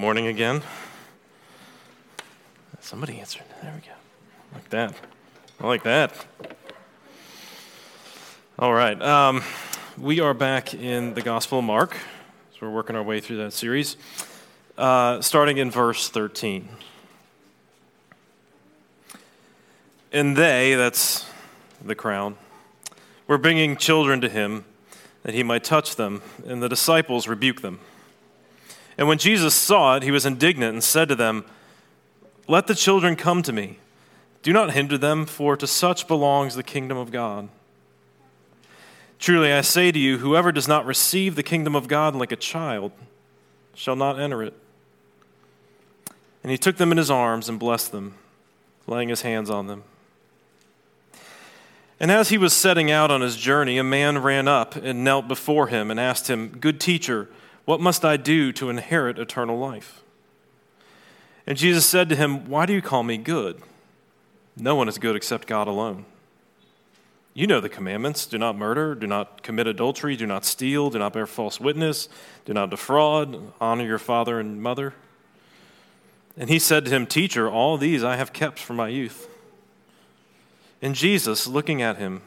Morning again. Somebody answered. There we go. Like that. I like that. All right. Um, we are back in the Gospel of Mark. So we're working our way through that series, uh, starting in verse 13. And they, that's the crowd, were bringing children to him that he might touch them, and the disciples rebuked them. And when Jesus saw it, he was indignant and said to them, Let the children come to me. Do not hinder them, for to such belongs the kingdom of God. Truly I say to you, whoever does not receive the kingdom of God like a child shall not enter it. And he took them in his arms and blessed them, laying his hands on them. And as he was setting out on his journey, a man ran up and knelt before him and asked him, Good teacher, what must I do to inherit eternal life? And Jesus said to him, Why do you call me good? No one is good except God alone. You know the commandments do not murder, do not commit adultery, do not steal, do not bear false witness, do not defraud, honor your father and mother. And he said to him, Teacher, all these I have kept from my youth. And Jesus, looking at him,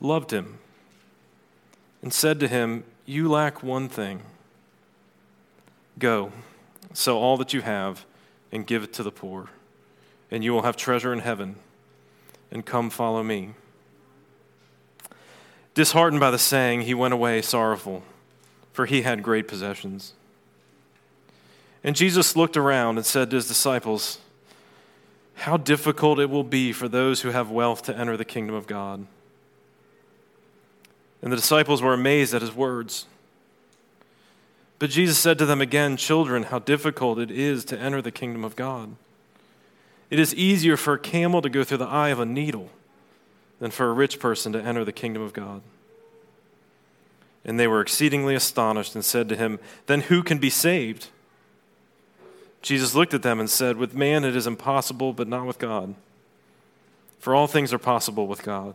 loved him and said to him, You lack one thing. Go, sell all that you have and give it to the poor, and you will have treasure in heaven. And come follow me. Disheartened by the saying, he went away sorrowful, for he had great possessions. And Jesus looked around and said to his disciples, how difficult it will be for those who have wealth to enter the kingdom of God. And the disciples were amazed at his words. But Jesus said to them again, Children, how difficult it is to enter the kingdom of God. It is easier for a camel to go through the eye of a needle than for a rich person to enter the kingdom of God. And they were exceedingly astonished and said to him, Then who can be saved? Jesus looked at them and said, With man it is impossible, but not with God. For all things are possible with God.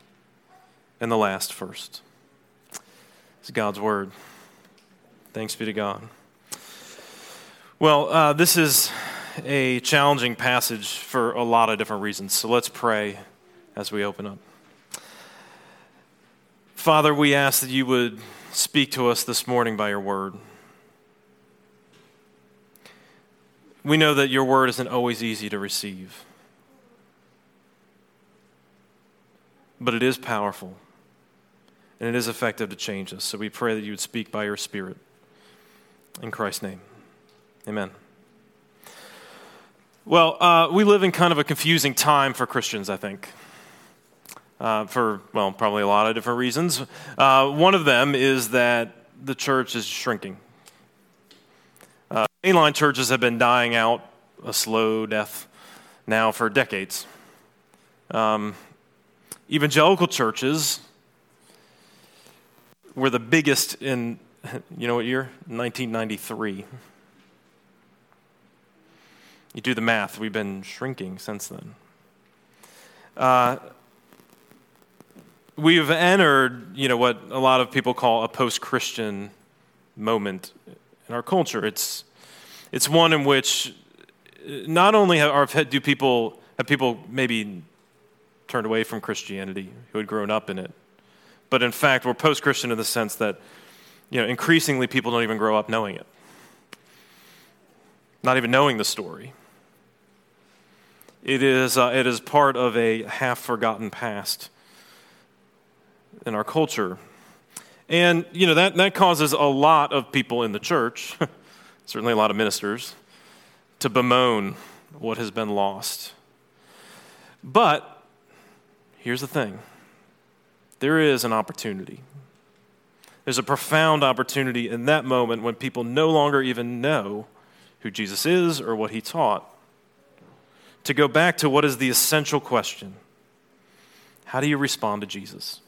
and the last first. It's God's word. Thanks be to God. Well, uh, this is a challenging passage for a lot of different reasons. So let's pray as we open up. Father, we ask that you would speak to us this morning by your word. We know that your word isn't always easy to receive, but it is powerful and it is effective to change us. So we pray that you would speak by your Spirit. In Christ's name, amen. Well, uh, we live in kind of a confusing time for Christians, I think uh, for, well, probably a lot of different reasons. Uh, one of them is that the church is shrinking. Uh, mainline churches have been dying out a slow death now for decades. Um, evangelical churches were the biggest in, you know what year? 1993. You do the math, we've been shrinking since then. Uh, we've entered, you know, what a lot of people call a post-Christian moment in our culture. It's it's one in which not only are, do people have people maybe turned away from Christianity who had grown up in it, but in fact we're post-Christian in the sense that you know increasingly people don't even grow up knowing it, not even knowing the story. It is uh, it is part of a half-forgotten past in our culture. And, you know, that, that causes a lot of people in the church, certainly a lot of ministers, to bemoan what has been lost. But here's the thing there is an opportunity. There's a profound opportunity in that moment when people no longer even know who Jesus is or what he taught to go back to what is the essential question How do you respond to Jesus?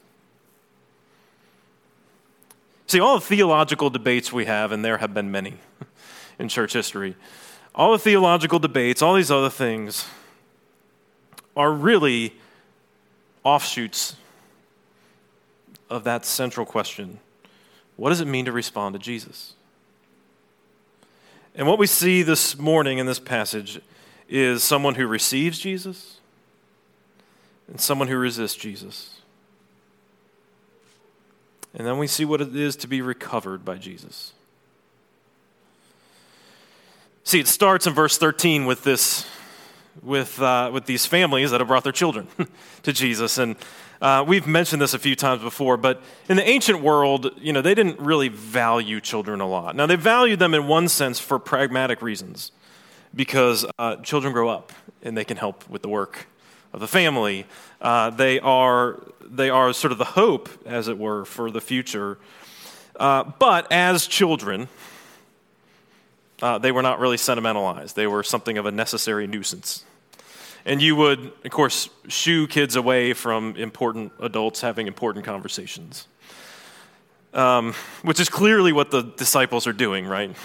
See, all the theological debates we have, and there have been many in church history, all the theological debates, all these other things, are really offshoots of that central question what does it mean to respond to Jesus? And what we see this morning in this passage is someone who receives Jesus and someone who resists Jesus. And then we see what it is to be recovered by Jesus. See, it starts in verse 13 with this, with, uh, with these families that have brought their children to Jesus. And uh, we've mentioned this a few times before, but in the ancient world, you know, they didn't really value children a lot. Now, they valued them in one sense for pragmatic reasons, because uh, children grow up and they can help with the work of the family. Uh, they, are, they are sort of the hope, as it were, for the future. Uh, but as children, uh, they were not really sentimentalized. They were something of a necessary nuisance. And you would, of course, shoo kids away from important adults having important conversations, um, which is clearly what the disciples are doing, right?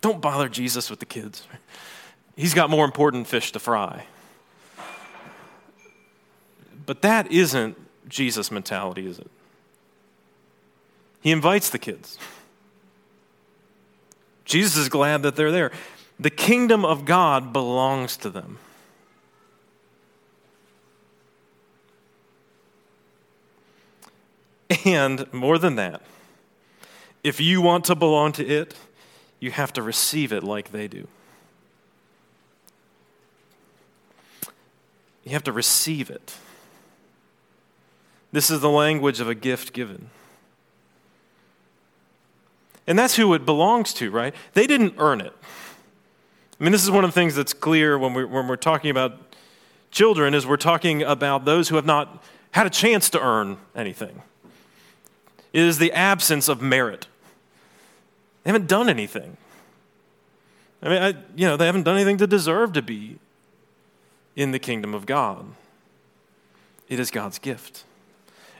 Don't bother Jesus with the kids. He's got more important fish to fry. But that isn't Jesus' mentality, is it? He invites the kids. Jesus is glad that they're there. The kingdom of God belongs to them. And more than that, if you want to belong to it, you have to receive it like they do. You have to receive it. This is the language of a gift given. And that's who it belongs to, right? They didn't earn it. I mean, this is one of the things that's clear when we're, when we're talking about children is we're talking about those who have not had a chance to earn anything. It is the absence of merit. They haven't done anything. I mean, I, you know, they haven't done anything to deserve to be in the kingdom of God. It is God's gift.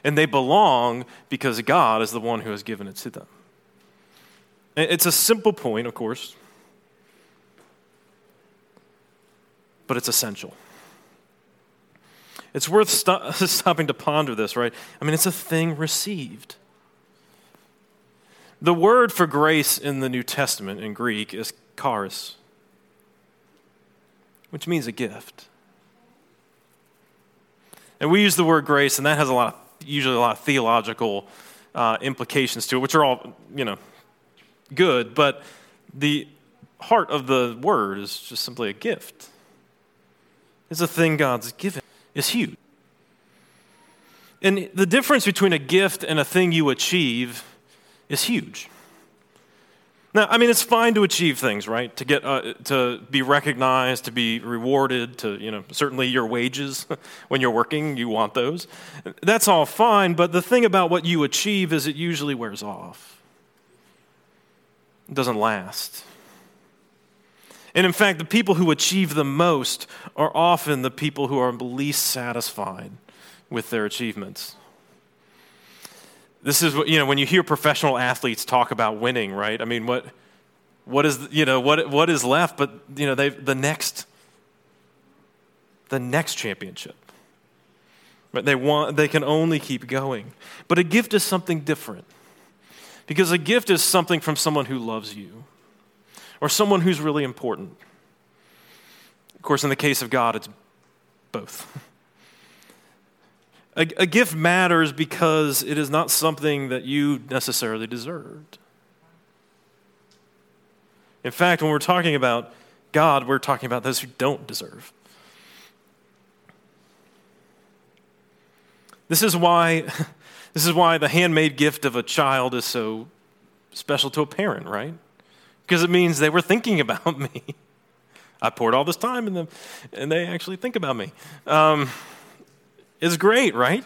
And they belong because God is the one who has given it to them. It's a simple point, of course, but it's essential. It's worth st- stopping to ponder this, right? I mean, it's a thing received. The word for grace in the New Testament in Greek is charis, which means a gift. And we use the word grace, and that has a lot of, usually a lot of theological uh, implications to it, which are all, you know, good, but the heart of the word is just simply a gift. It's a thing God's given. It's huge. And the difference between a gift and a thing you achieve is huge. Now, I mean, it's fine to achieve things, right? To get uh, to be recognized, to be rewarded, to you know, certainly your wages when you're working, you want those. That's all fine, but the thing about what you achieve is it usually wears off. Doesn't last. And in fact, the people who achieve the most are often the people who are least satisfied with their achievements. This is what, you know, when you hear professional athletes talk about winning, right? I mean, what, what is, you know, what, what is left but, you know, they the next, the next championship. But they want, they can only keep going. But a gift is something different. Because a gift is something from someone who loves you or someone who's really important. Of course, in the case of God, it's both. A, a, gift matters because it is not something that you necessarily deserved. In fact, when we're talking about God, we're talking about those who don't deserve. This is why This is why the handmade gift of a child is so special to a parent, right? Because it means they were thinking about me. I poured all this time in them, and they actually think about me. Um, it's great, right?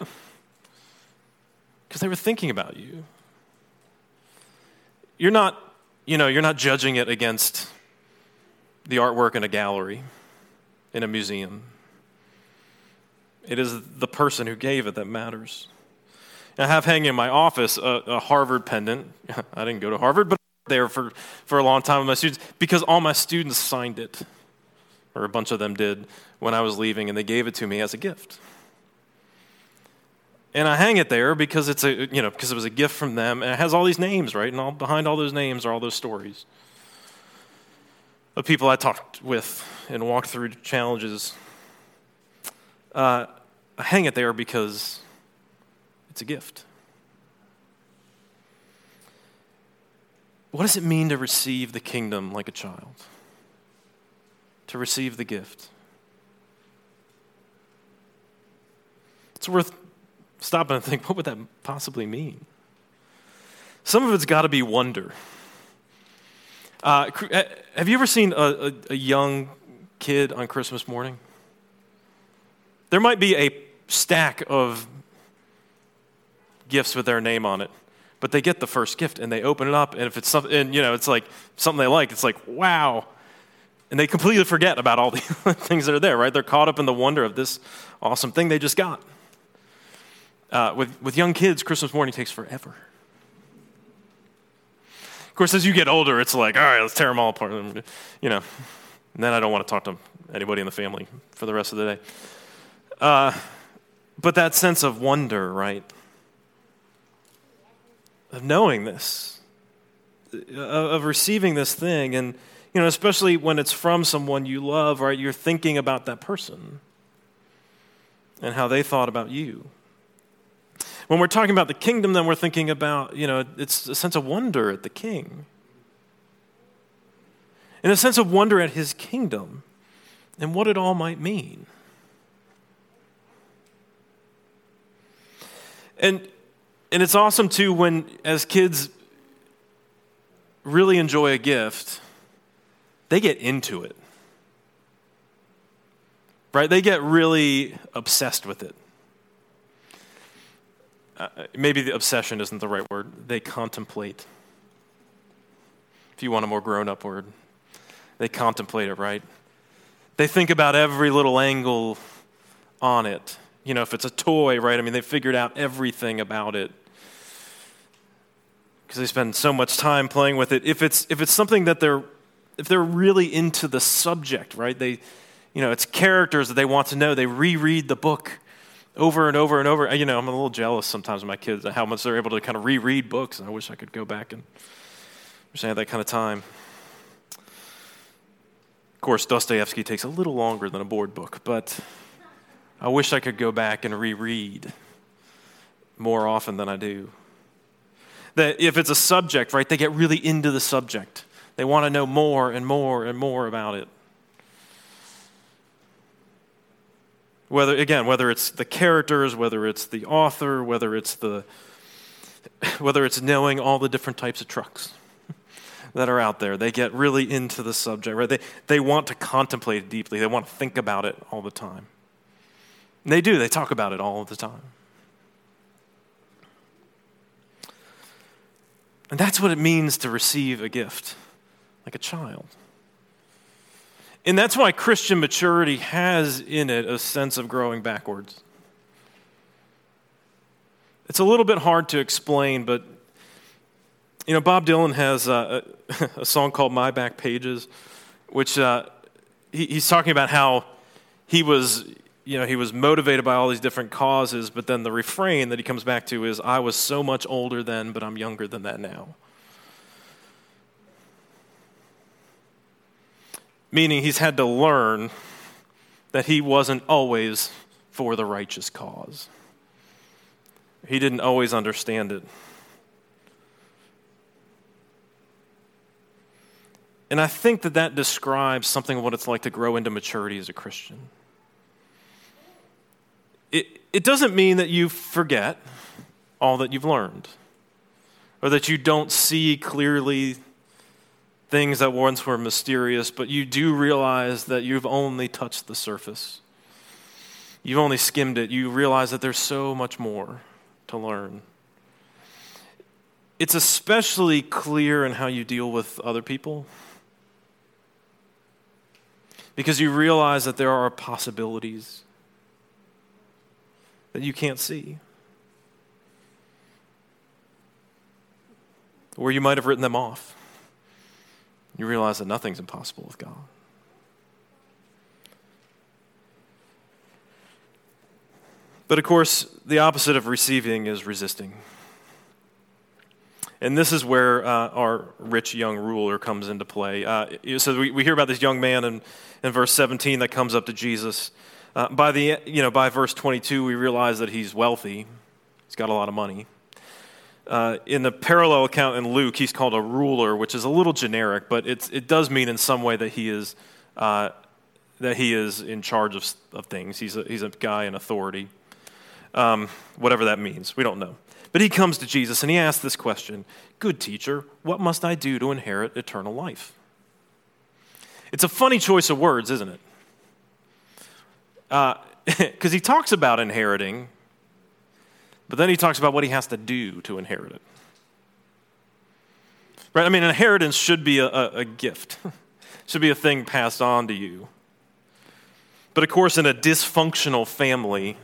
Because they were thinking about you. you're not, you know, you're not judging it against the artwork in a gallery, in a museum. It is the person who gave it that matters. I have hanging in my office a, a Harvard pendant. I didn't go to Harvard, but there for, for a long time with my students because all my students signed it, or a bunch of them did when I was leaving, and they gave it to me as a gift. And I hang it there because it's a you know because it was a gift from them, and it has all these names, right? And all behind all those names are all those stories of people I talked with and walked through challenges. Uh, I hang it there because it's a gift. What does it mean to receive the kingdom like a child? To receive the gift? It's worth stopping and think what would that possibly mean? Some of it's got to be wonder. Uh, have you ever seen a, a, a young kid on Christmas morning? There might be a stack of gifts with their name on it. But they get the first gift and they open it up, and if it's something, you know, it's like something they like, it's like, wow. And they completely forget about all the things that are there, right? They're caught up in the wonder of this awesome thing they just got. Uh, with, with young kids, Christmas morning takes forever. Of course, as you get older, it's like, all right, let's tear them all apart. You know, and then I don't want to talk to anybody in the family for the rest of the day. Uh, but that sense of wonder, right? Of knowing this, of receiving this thing. And, you know, especially when it's from someone you love, right? You're thinking about that person and how they thought about you. When we're talking about the kingdom, then we're thinking about, you know, it's a sense of wonder at the king. and a sense of wonder at his kingdom and what it all might mean. And and it's awesome too when, as kids really enjoy a gift, they get into it. Right? They get really obsessed with it. Uh, maybe the obsession isn't the right word. They contemplate. If you want a more grown up word, they contemplate it, right? They think about every little angle on it. You know, if it's a toy, right? I mean, they figured out everything about it because they spend so much time playing with it. If it's if it's something that they're if they're really into the subject, right? They you know, it's characters that they want to know. They reread the book over and over and over. You know, I'm a little jealous sometimes of my kids how much they're able to kind of reread books, and I wish I could go back and wish that kind of time. Of course, Dostoevsky takes a little longer than a board book, but I wish I could go back and reread more often than I do that if it's a subject, right, they get really into the subject. They want to know more and more and more about it. Whether, again, whether it's the characters, whether it's the author, whether it's the whether it's knowing all the different types of trucks that are out there. They get really into the subject, right? They, they want to contemplate it deeply. They want to think about it all the time. And they do, they talk about it all the time. And that's what it means to receive a gift, like a child. And that's why Christian maturity has in it a sense of growing backwards. It's a little bit hard to explain, but you know, Bob Dylan has a, a, a song called My Back Pages, which uh, he, he's talking about how he was you know, he was motivated by all these different causes, but then the refrain that he comes back to is, I was so much older then, but I'm younger than that now. Meaning he's had to learn that he wasn't always for the righteous cause. He didn't always understand it. And I think that that describes something of what it's like to grow into maturity as a Christian it, it doesn't mean that you forget all that you've learned or that you don't see clearly things that once were mysterious, but you do realize that you've only touched the surface. You've only skimmed it. You realize that there's so much more to learn. it's especially clear in how you deal with other people because you realize that there are possibilities that you can't see. Where you might have written them off. You realize that nothing's impossible with God. But of course, the opposite of receiving is resisting. And this is where uh, our rich young ruler comes into play. Uh, so we, we hear about this young man in, in verse 17 that comes up to Jesus. Uh, by, the, you know, by verse 22, we realize that he's wealthy, he's got a lot of money. Uh, in the parallel account in Luke, he's called a ruler, which is a little generic, but it does mean in some way that he is, uh, that he is in charge of, of things. He's a, he's a guy in authority. Um, whatever that means, we don't know. But he comes to Jesus and he asks this question Good teacher, what must I do to inherit eternal life? It's a funny choice of words, isn't it? Because uh, he talks about inheriting, but then he talks about what he has to do to inherit it. Right? I mean, inheritance should be a, a, a gift, should be a thing passed on to you. But of course, in a dysfunctional family,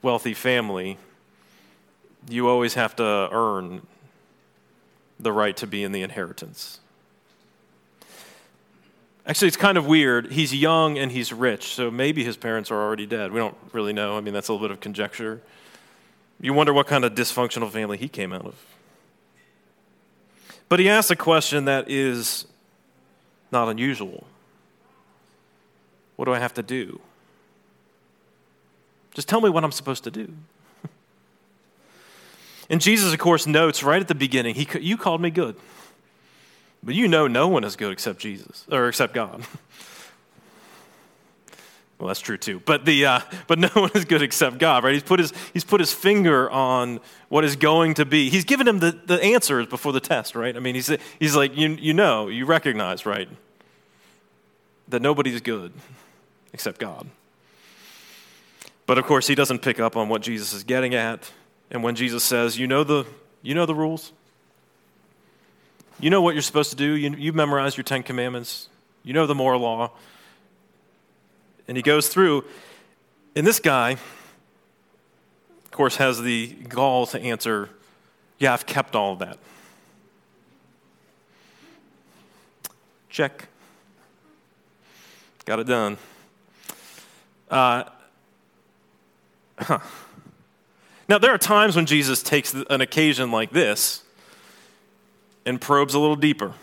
wealthy family, you always have to earn the right to be in the inheritance. Actually, it's kind of weird. He's young and he's rich, so maybe his parents are already dead. We don't really know. I mean, that's a little bit of conjecture. You wonder what kind of dysfunctional family he came out of. But he asks a question that is not unusual What do I have to do? Just tell me what I'm supposed to do. And Jesus, of course, notes right at the beginning, he, You called me good. But you know no one is good except Jesus, or except God. well, that's true too. But, the, uh, but no one is good except God, right? He's put, his, he's put his finger on what is going to be. He's given him the, the answers before the test, right? I mean, he's, he's like, you, you know, you recognize, right? That nobody's good except God. But of course, he doesn't pick up on what Jesus is getting at. And when Jesus says, You know the, you know the rules? You know what you're supposed to do? You, you memorized your Ten Commandments, you know the moral law. And he goes through, and this guy, of course, has the gall to answer, Yeah, I've kept all of that. Check. Got it done. Uh, huh. Now, there are times when Jesus takes an occasion like this and probes a little deeper.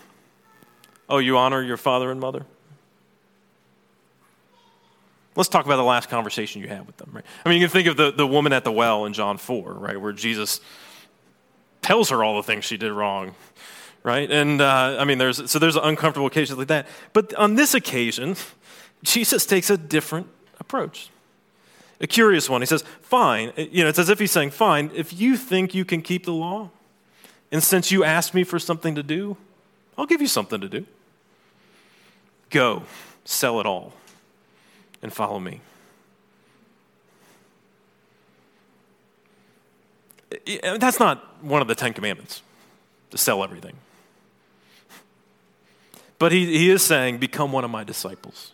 Oh, you honor your father and mother? Let's talk about the last conversation you had with them, right? I mean, you can think of the, the woman at the well in John 4, right, where Jesus tells her all the things she did wrong, right? And uh, I mean, there's, so there's uncomfortable occasions like that. But on this occasion, Jesus takes a different approach a curious one. He says, Fine. You know, it's as if he's saying, Fine, if you think you can keep the law, and since you asked me for something to do, I'll give you something to do. Go, sell it all, and follow me. That's not one of the Ten Commandments, to sell everything. But he, he is saying, Become one of my disciples.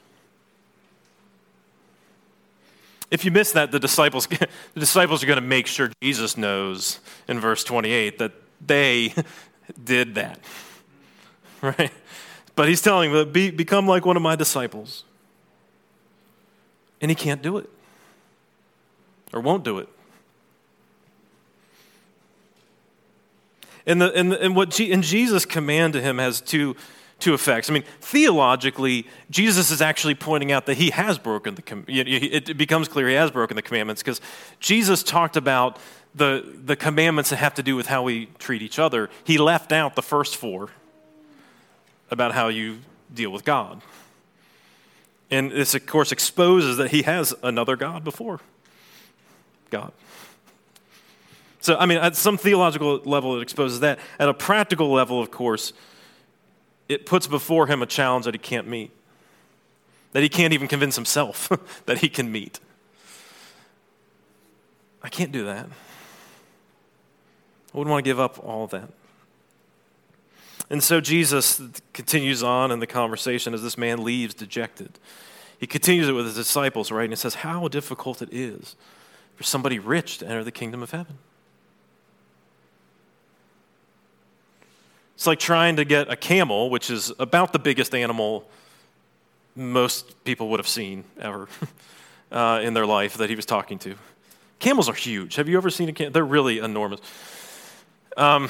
If you miss that, the disciples, the disciples are going to make sure Jesus knows in verse 28 that they did that. Right? But he's telling them, Be, become like one of my disciples. And he can't do it or won't do it. And, the, and, the, and what G, and Jesus' command to him has two two effects. I mean, theologically, Jesus is actually pointing out that he has broken the, it becomes clear he has broken the commandments because Jesus talked about the, the commandments that have to do with how we treat each other. He left out the first four about how you deal with God. And this, of course, exposes that he has another God before God. So, I mean, at some theological level, it exposes that. At a practical level, of course, it puts before him a challenge that he can't meet, that he can't even convince himself that he can meet. I can't do that. I wouldn't want to give up all of that. And so Jesus continues on in the conversation as this man leaves dejected. He continues it with his disciples, right? And he says, How difficult it is for somebody rich to enter the kingdom of heaven. It's like trying to get a camel, which is about the biggest animal most people would have seen ever uh, in their life that he was talking to. Camels are huge. Have you ever seen a camel? They're really enormous. Um,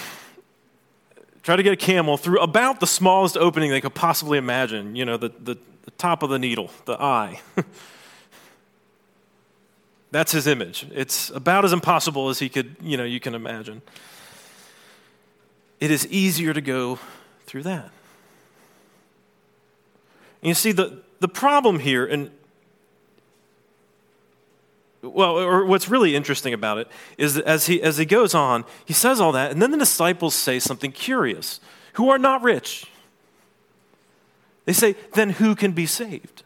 try to get a camel through about the smallest opening they could possibly imagine, you know, the, the, the top of the needle, the eye. That's his image. It's about as impossible as he could, you know, you can imagine. It is easier to go through that. And you see, the, the problem here, and well, or what's really interesting about it is that as he, as he goes on, he says all that, and then the disciples say something curious who are not rich. They say, then who can be saved?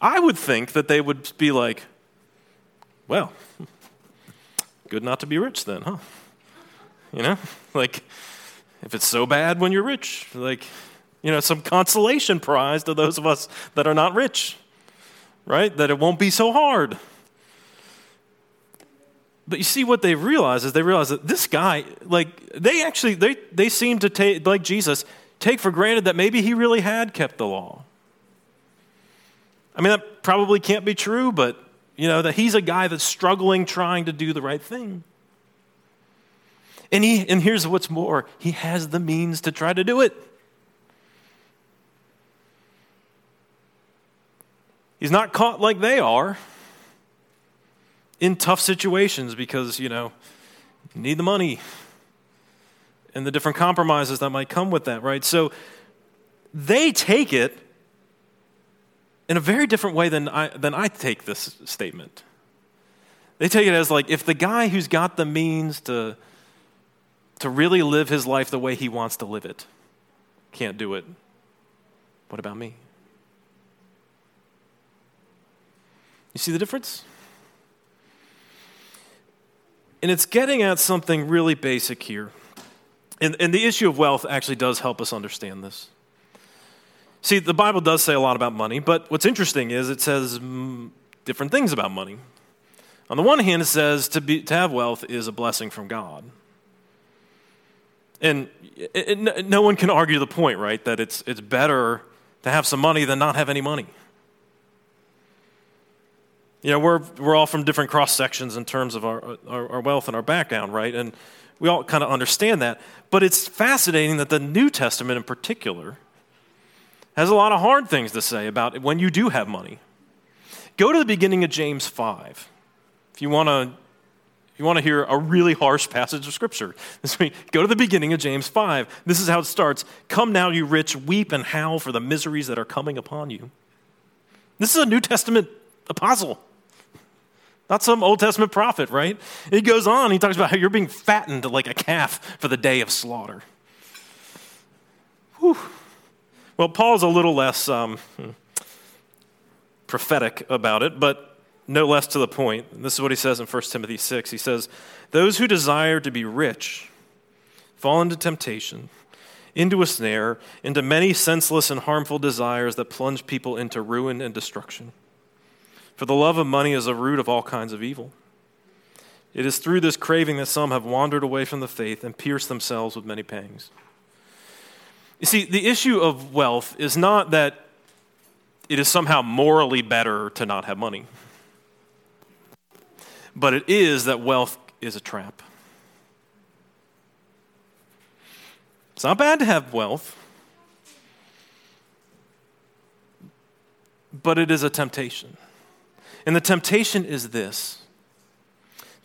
I would think that they would be like, well, good not to be rich then, huh? You know, like if it's so bad when you're rich, like you know, some consolation prize to those of us that are not rich, right? That it won't be so hard. But you see, what they realize is they realize that this guy, like, they actually, they, they seem to take, like Jesus, take for granted that maybe he really had kept the law. I mean, that probably can't be true, but, you know, that he's a guy that's struggling trying to do the right thing. And, he, and here's what's more he has the means to try to do it. He's not caught like they are in tough situations because, you know, you need the money and the different compromises that might come with that, right? So they take it in a very different way than I, than I take this statement. They take it as like if the guy who's got the means to, to really live his life the way he wants to live it can't do it, what about me? You see the difference? And it's getting at something really basic here. And, and the issue of wealth actually does help us understand this. See, the Bible does say a lot about money, but what's interesting is it says different things about money. On the one hand, it says to, be, to have wealth is a blessing from God. And no one can argue the point, right? That it's, it's better to have some money than not have any money. You know, we're, we're all from different cross sections in terms of our, our, our wealth and our background, right? And we all kind of understand that. But it's fascinating that the New Testament in particular has a lot of hard things to say about when you do have money. Go to the beginning of James 5 if you want to. You want to hear a really harsh passage of Scripture. This week, go to the beginning of James 5. This is how it starts. Come now, you rich, weep and howl for the miseries that are coming upon you. This is a New Testament apostle. Not some Old Testament prophet, right? He goes on, he talks about how you're being fattened like a calf for the day of slaughter. Whew. Well, Paul's a little less um, prophetic about it, but no less to the point. This is what he says in 1 Timothy 6. He says, Those who desire to be rich fall into temptation, into a snare, into many senseless and harmful desires that plunge people into ruin and destruction. For the love of money is a root of all kinds of evil. It is through this craving that some have wandered away from the faith and pierced themselves with many pangs. You see, the issue of wealth is not that it is somehow morally better to not have money, but it is that wealth is a trap. It's not bad to have wealth, but it is a temptation. And the temptation is this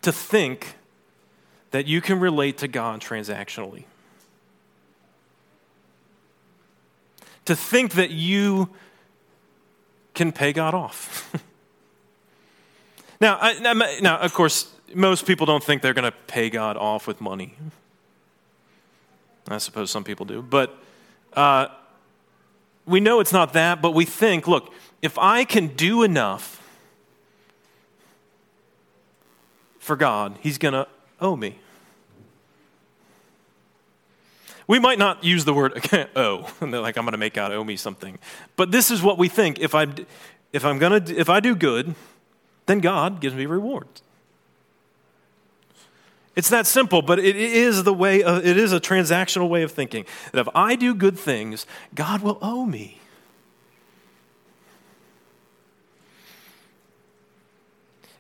to think that you can relate to God transactionally. To think that you can pay God off. now, I, now, of course, most people don't think they're going to pay God off with money. I suppose some people do. But uh, we know it's not that, but we think look, if I can do enough for God, he's going to owe me. We might not use the word owe, oh, and they're like I'm going to make God owe me something. But this is what we think. If, I, if, I'm gonna, if I do good, then God gives me rewards. It's that simple, but it is the way, of, it is a transactional way of thinking. That if I do good things, God will owe me.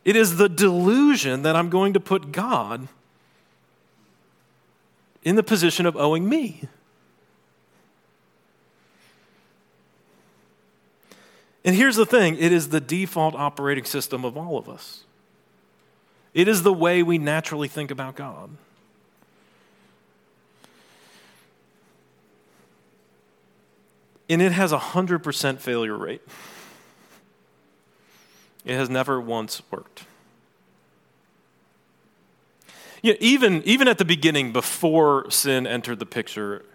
It is the delusion that I'm going to put God in the position of owing me. And here's the thing it is the default operating system of all of us. It is the way we naturally think about God. And it has a 100% failure rate. It has never once worked. Yeah, even, even at the beginning, before sin entered the picture,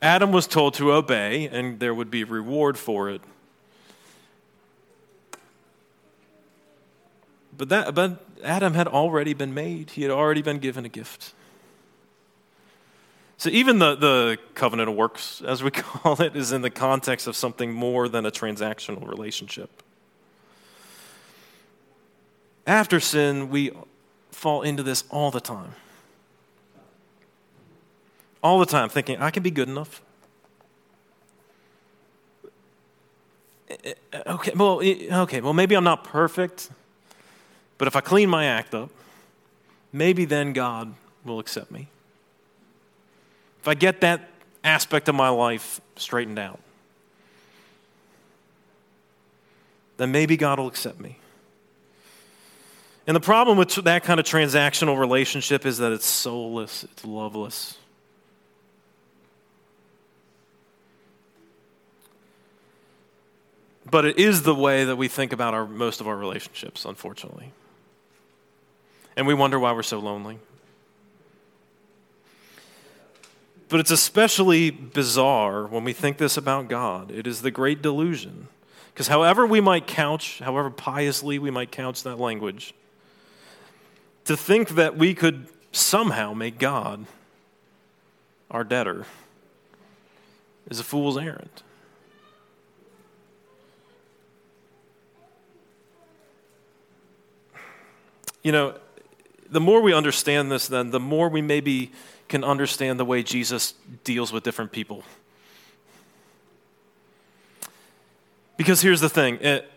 Adam was told to obey and there would be reward for it. But, that, but Adam had already been made, he had already been given a gift. So even the, the covenant of works, as we call it, is in the context of something more than a transactional relationship. After sin, we fall into this all the time. All the time, thinking, I can be good enough. Eh, eh, okay, well, okay, well, maybe I'm not perfect, but if I clean my act up, maybe then God will accept me. If I get that aspect of my life straightened out, then maybe God will accept me. And the problem with that kind of transactional relationship is that it's soulless, it's loveless. But it is the way that we think about our, most of our relationships, unfortunately. And we wonder why we're so lonely. But it's especially bizarre when we think this about God. It is the great delusion. Because however we might couch, however piously we might couch that language, to think that we could somehow make God our debtor is a fool's errand. You know, the more we understand this, then the more we maybe can understand the way Jesus deals with different people. Because here's the thing it,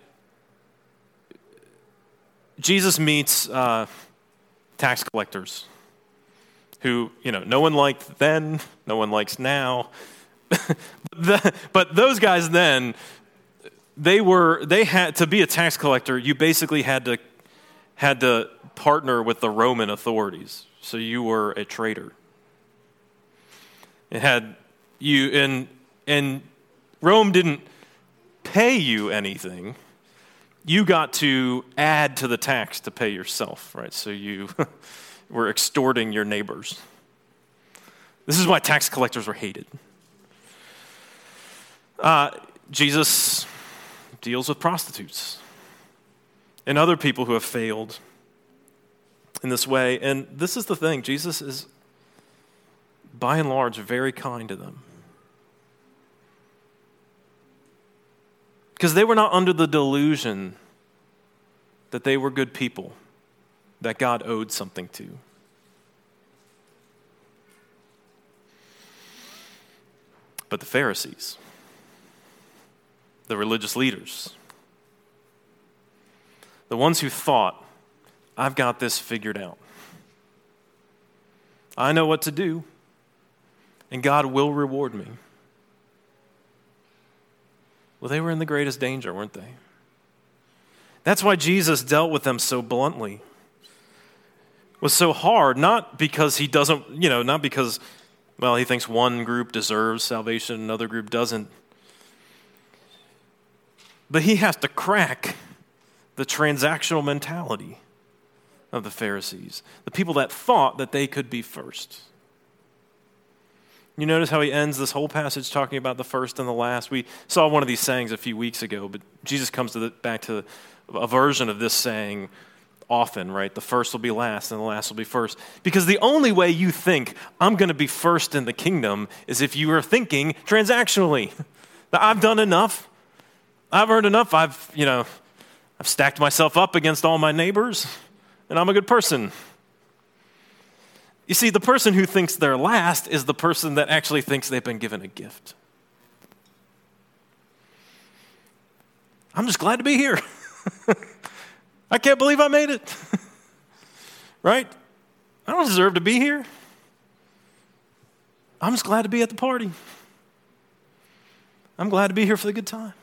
Jesus meets. Uh, tax collectors who, you know, no one liked then, no one likes now. but those guys then, they were, they had, to be a tax collector, you basically had to, had to partner with the Roman authorities. So you were a traitor. It had you, and, and Rome didn't pay you anything you got to add to the tax to pay yourself, right? So you were extorting your neighbors. This is why tax collectors were hated. Uh, Jesus deals with prostitutes and other people who have failed in this way. And this is the thing Jesus is, by and large, very kind to them. Because they were not under the delusion that they were good people, that God owed something to. But the Pharisees, the religious leaders, the ones who thought, I've got this figured out. I know what to do, and God will reward me. Well, they were in the greatest danger, weren't they? That's why Jesus dealt with them so bluntly. Was so hard, not because he doesn't, you know, not because, well, he thinks one group deserves salvation, and another group doesn't. But he has to crack the transactional mentality of the Pharisees, the people that thought that they could be first. You notice how he ends this whole passage talking about the first and the last. We saw one of these sayings a few weeks ago, but Jesus comes to the, back to a version of this saying often, right? The first will be last and the last will be first. Because the only way you think I'm going to be first in the kingdom is if you are thinking transactionally. That I've done enough. I've earned enough. I've, you know, I've stacked myself up against all my neighbors and I'm a good person. You see, the person who thinks they're last is the person that actually thinks they've been given a gift. I'm just glad to be here. I can't believe I made it. right? I don't deserve to be here. I'm just glad to be at the party. I'm glad to be here for the good time.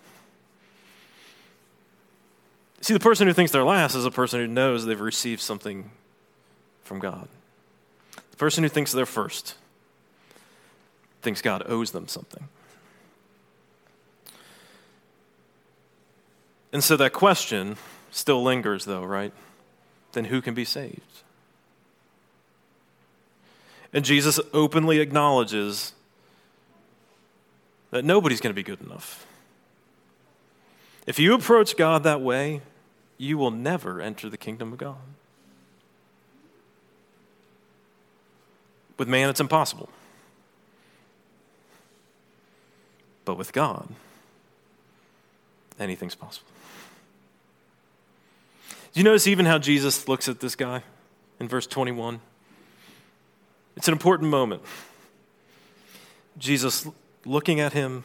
See, the person who thinks they're last is a person who knows they've received something from God. The person who thinks they're first thinks God owes them something. And so that question still lingers, though, right? Then who can be saved? And Jesus openly acknowledges that nobody's going to be good enough. If you approach God that way, you will never enter the kingdom of God. With man, it's impossible. But with God, anything's possible. Do you notice even how Jesus looks at this guy in verse 21? It's an important moment. Jesus, looking at him,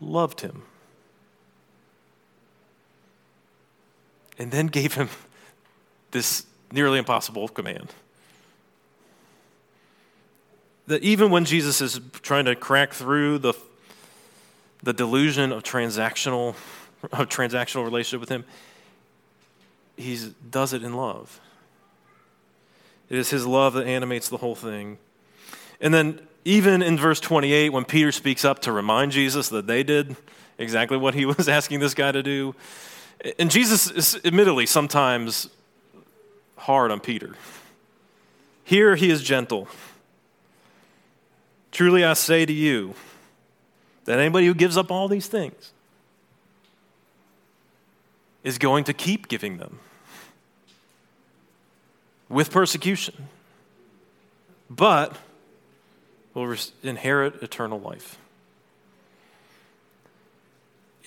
loved him. And then gave him this nearly impossible command. That even when Jesus is trying to crack through the, the delusion of transactional, of transactional relationship with him, he does it in love. It is his love that animates the whole thing. And then, even in verse 28, when Peter speaks up to remind Jesus that they did exactly what he was asking this guy to do, and Jesus is admittedly sometimes hard on Peter. Here he is gentle. Truly I say to you that anybody who gives up all these things is going to keep giving them with persecution, but will inherit eternal life.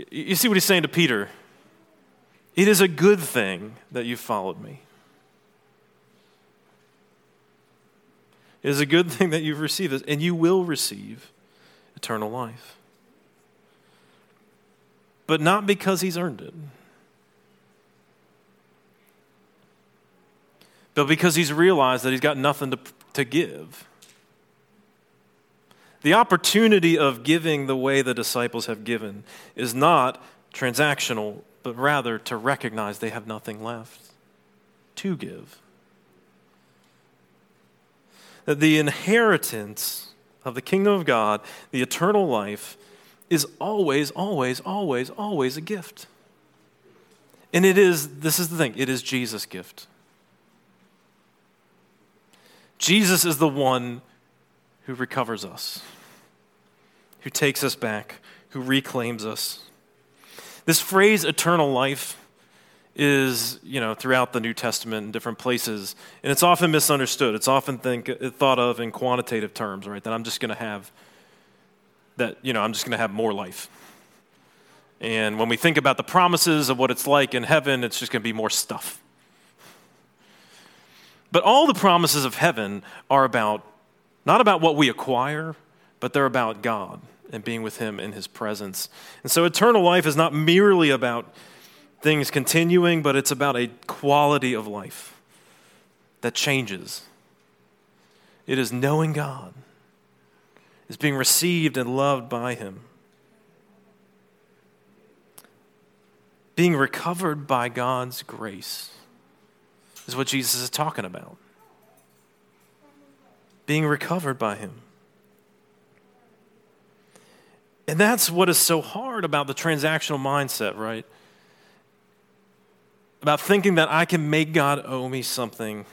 You see what he's saying to Peter? It is a good thing that you followed me. It is a good thing that you've received this, and you will receive eternal life. But not because he's earned it. but because he's realized that he's got nothing to, to give. The opportunity of giving the way the disciples have given is not transactional, but rather to recognize they have nothing left to give. That the inheritance of the kingdom of God, the eternal life, is always, always, always, always a gift. And it is, this is the thing, it is Jesus' gift. Jesus is the one who recovers us, who takes us back, who reclaims us. This phrase, eternal life, is, you know, throughout the New Testament in different places, and it's often misunderstood. It's often think, thought of in quantitative terms, right? That I'm just going to have, that, you know, I'm just going to have more life. And when we think about the promises of what it's like in heaven, it's just going to be more stuff. But all the promises of heaven are about, not about what we acquire, but they're about God and being with Him in His presence. And so eternal life is not merely about things continuing, but it's about a quality of life that changes. It is knowing God, is being received and loved by Him, being recovered by God's grace is what Jesus is talking about. Being recovered by Him. And that's what is so hard about the transactional mindset, right? About thinking that I can make God owe me something,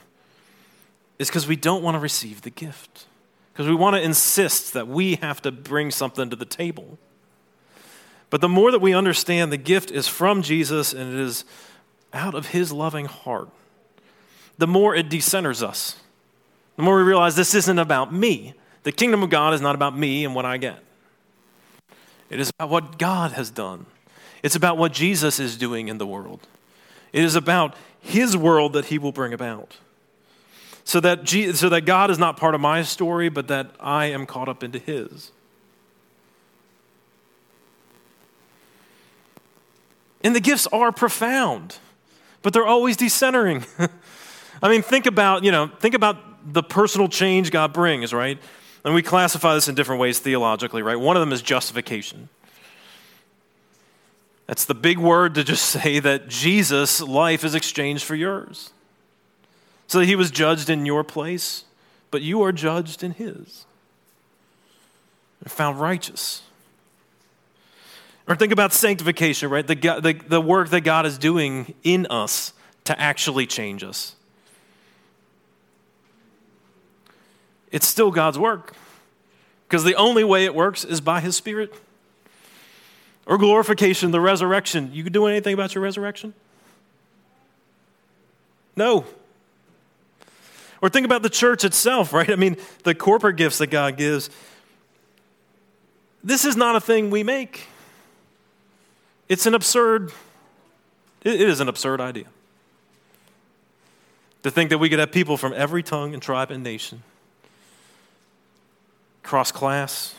is because we don't want to receive the gift. Because we want to insist that we have to bring something to the table. But the more that we understand the gift is from Jesus and it is out of his loving heart, the more it decenters us. The more we realize this isn't about me. The kingdom of God is not about me and what I get. It is about what God has done. It's about what Jesus is doing in the world. It is about his world that he will bring about. So that, Jesus, so that God is not part of my story, but that I am caught up into his. And the gifts are profound, but they're always decentering. I mean, think about, you know, think about the personal change God brings, right? And we classify this in different ways theologically, right? One of them is justification. That's the big word to just say that Jesus' life is exchanged for yours. So that he was judged in your place, but you are judged in his and found righteous. Or think about sanctification, right? The, the, the work that God is doing in us to actually change us. It's still God's work because the only way it works is by His Spirit. Or glorification, the resurrection. You could do anything about your resurrection? No. Or think about the church itself, right? I mean, the corporate gifts that God gives. This is not a thing we make. It's an absurd, it is an absurd idea. To think that we could have people from every tongue and tribe and nation, cross class,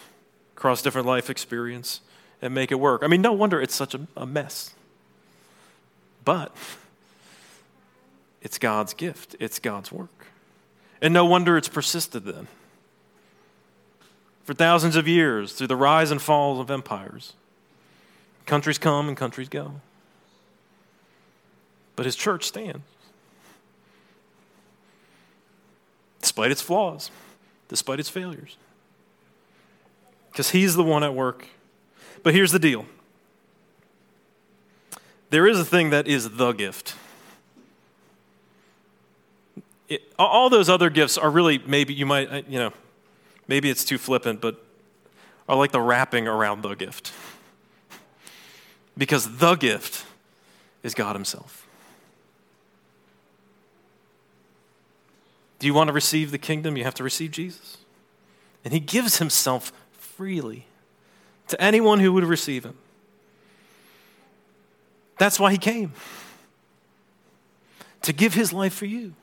cross different life experience, and make it work. I mean, no wonder it's such a, a mess. But it's God's gift, it's God's work. And no wonder it's persisted then. For thousands of years, through the rise and fall of empires, countries come and countries go. But his church stands. Despite its flaws, despite its failures. Because he's the one at work but here's the deal there is a thing that is the gift. It, all those other gifts are really maybe you might, uh, you know, maybe it's too flippant, but are like the wrapping around the gift. Because the gift is God Himself. Do you want to receive the kingdom? You have to receive Jesus. And He gives Himself freely to anyone who would receive him. That's why he came to give his life for you.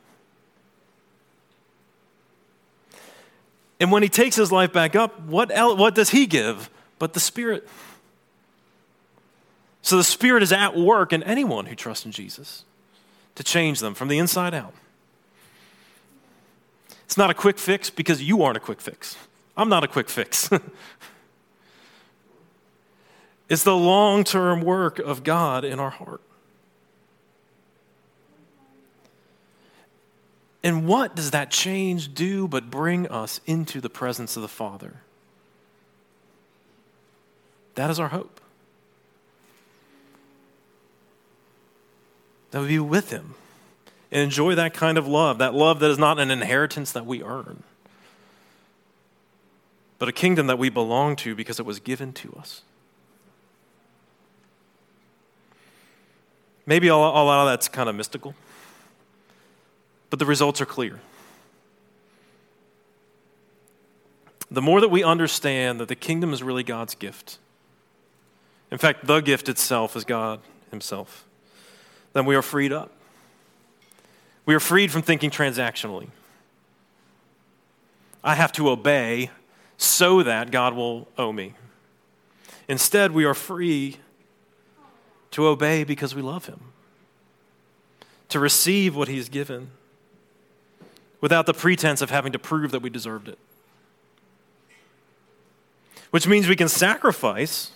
And when he takes his life back up, what, else, what does he give but the Spirit? So the Spirit is at work in anyone who trusts in Jesus to change them from the inside out. It's not a quick fix because you aren't a quick fix. I'm not a quick fix. It's the long term work of God in our heart. And what does that change do but bring us into the presence of the Father? That is our hope. That we be with Him and enjoy that kind of love, that love that is not an inheritance that we earn, but a kingdom that we belong to because it was given to us. Maybe a lot of that's kind of mystical, but the results are clear. The more that we understand that the kingdom is really God's gift, in fact, the gift itself is God Himself, then we are freed up. We are freed from thinking transactionally. I have to obey so that God will owe me. Instead, we are free to obey because we love Him, to receive what He's given without the pretense of having to prove that we deserved it. Which means we can sacrifice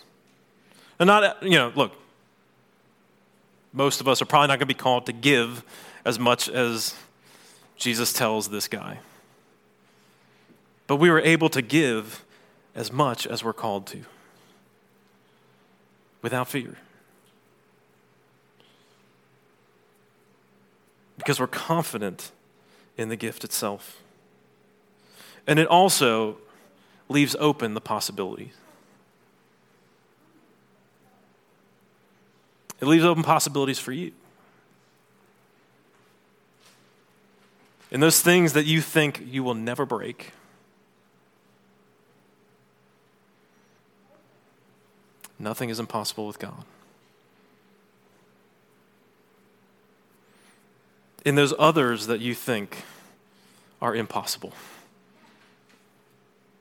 and not, you know, look, most of us are probably not going to be called to give as much as Jesus tells this guy. But we were able to give as much as we're called to without fear. Because we're confident in the gift itself. And it also leaves open the possibilities. It leaves open possibilities for you. in those things that you think you will never break. Nothing is impossible with God. In those others that you think are impossible,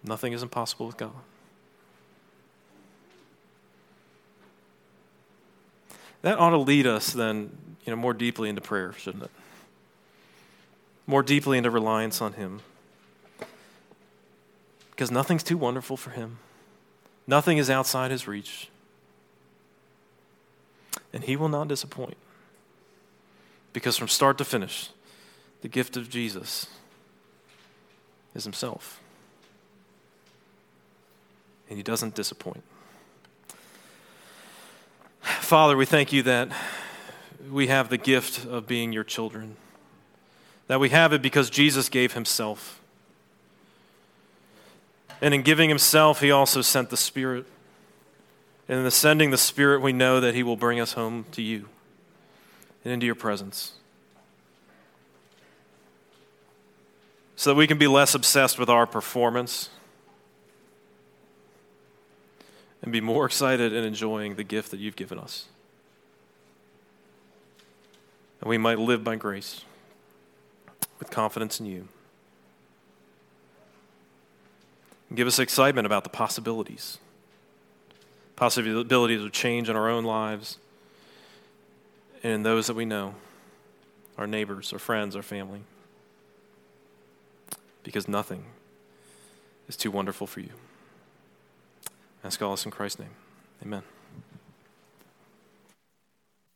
nothing is impossible with God. That ought to lead us then, you know, more deeply into prayer, shouldn't it? More deeply into reliance on Him. Because nothing's too wonderful for Him. Nothing is outside His reach. And He will not disappoint. Because from start to finish, the gift of Jesus is Himself. And He doesn't disappoint. Father, we thank you that we have the gift of being your children, that we have it because Jesus gave himself. And in giving himself, he also sent the Spirit. And in sending the Spirit, we know that he will bring us home to you and into your presence. So that we can be less obsessed with our performance and be more excited and enjoying the gift that you've given us. And we might live by grace with confidence in you. And give us excitement about the possibilities possibilities of change in our own lives and in those that we know our neighbors, our friends, our family. Because nothing is too wonderful for you. I ask all this in Christ's name. Amen.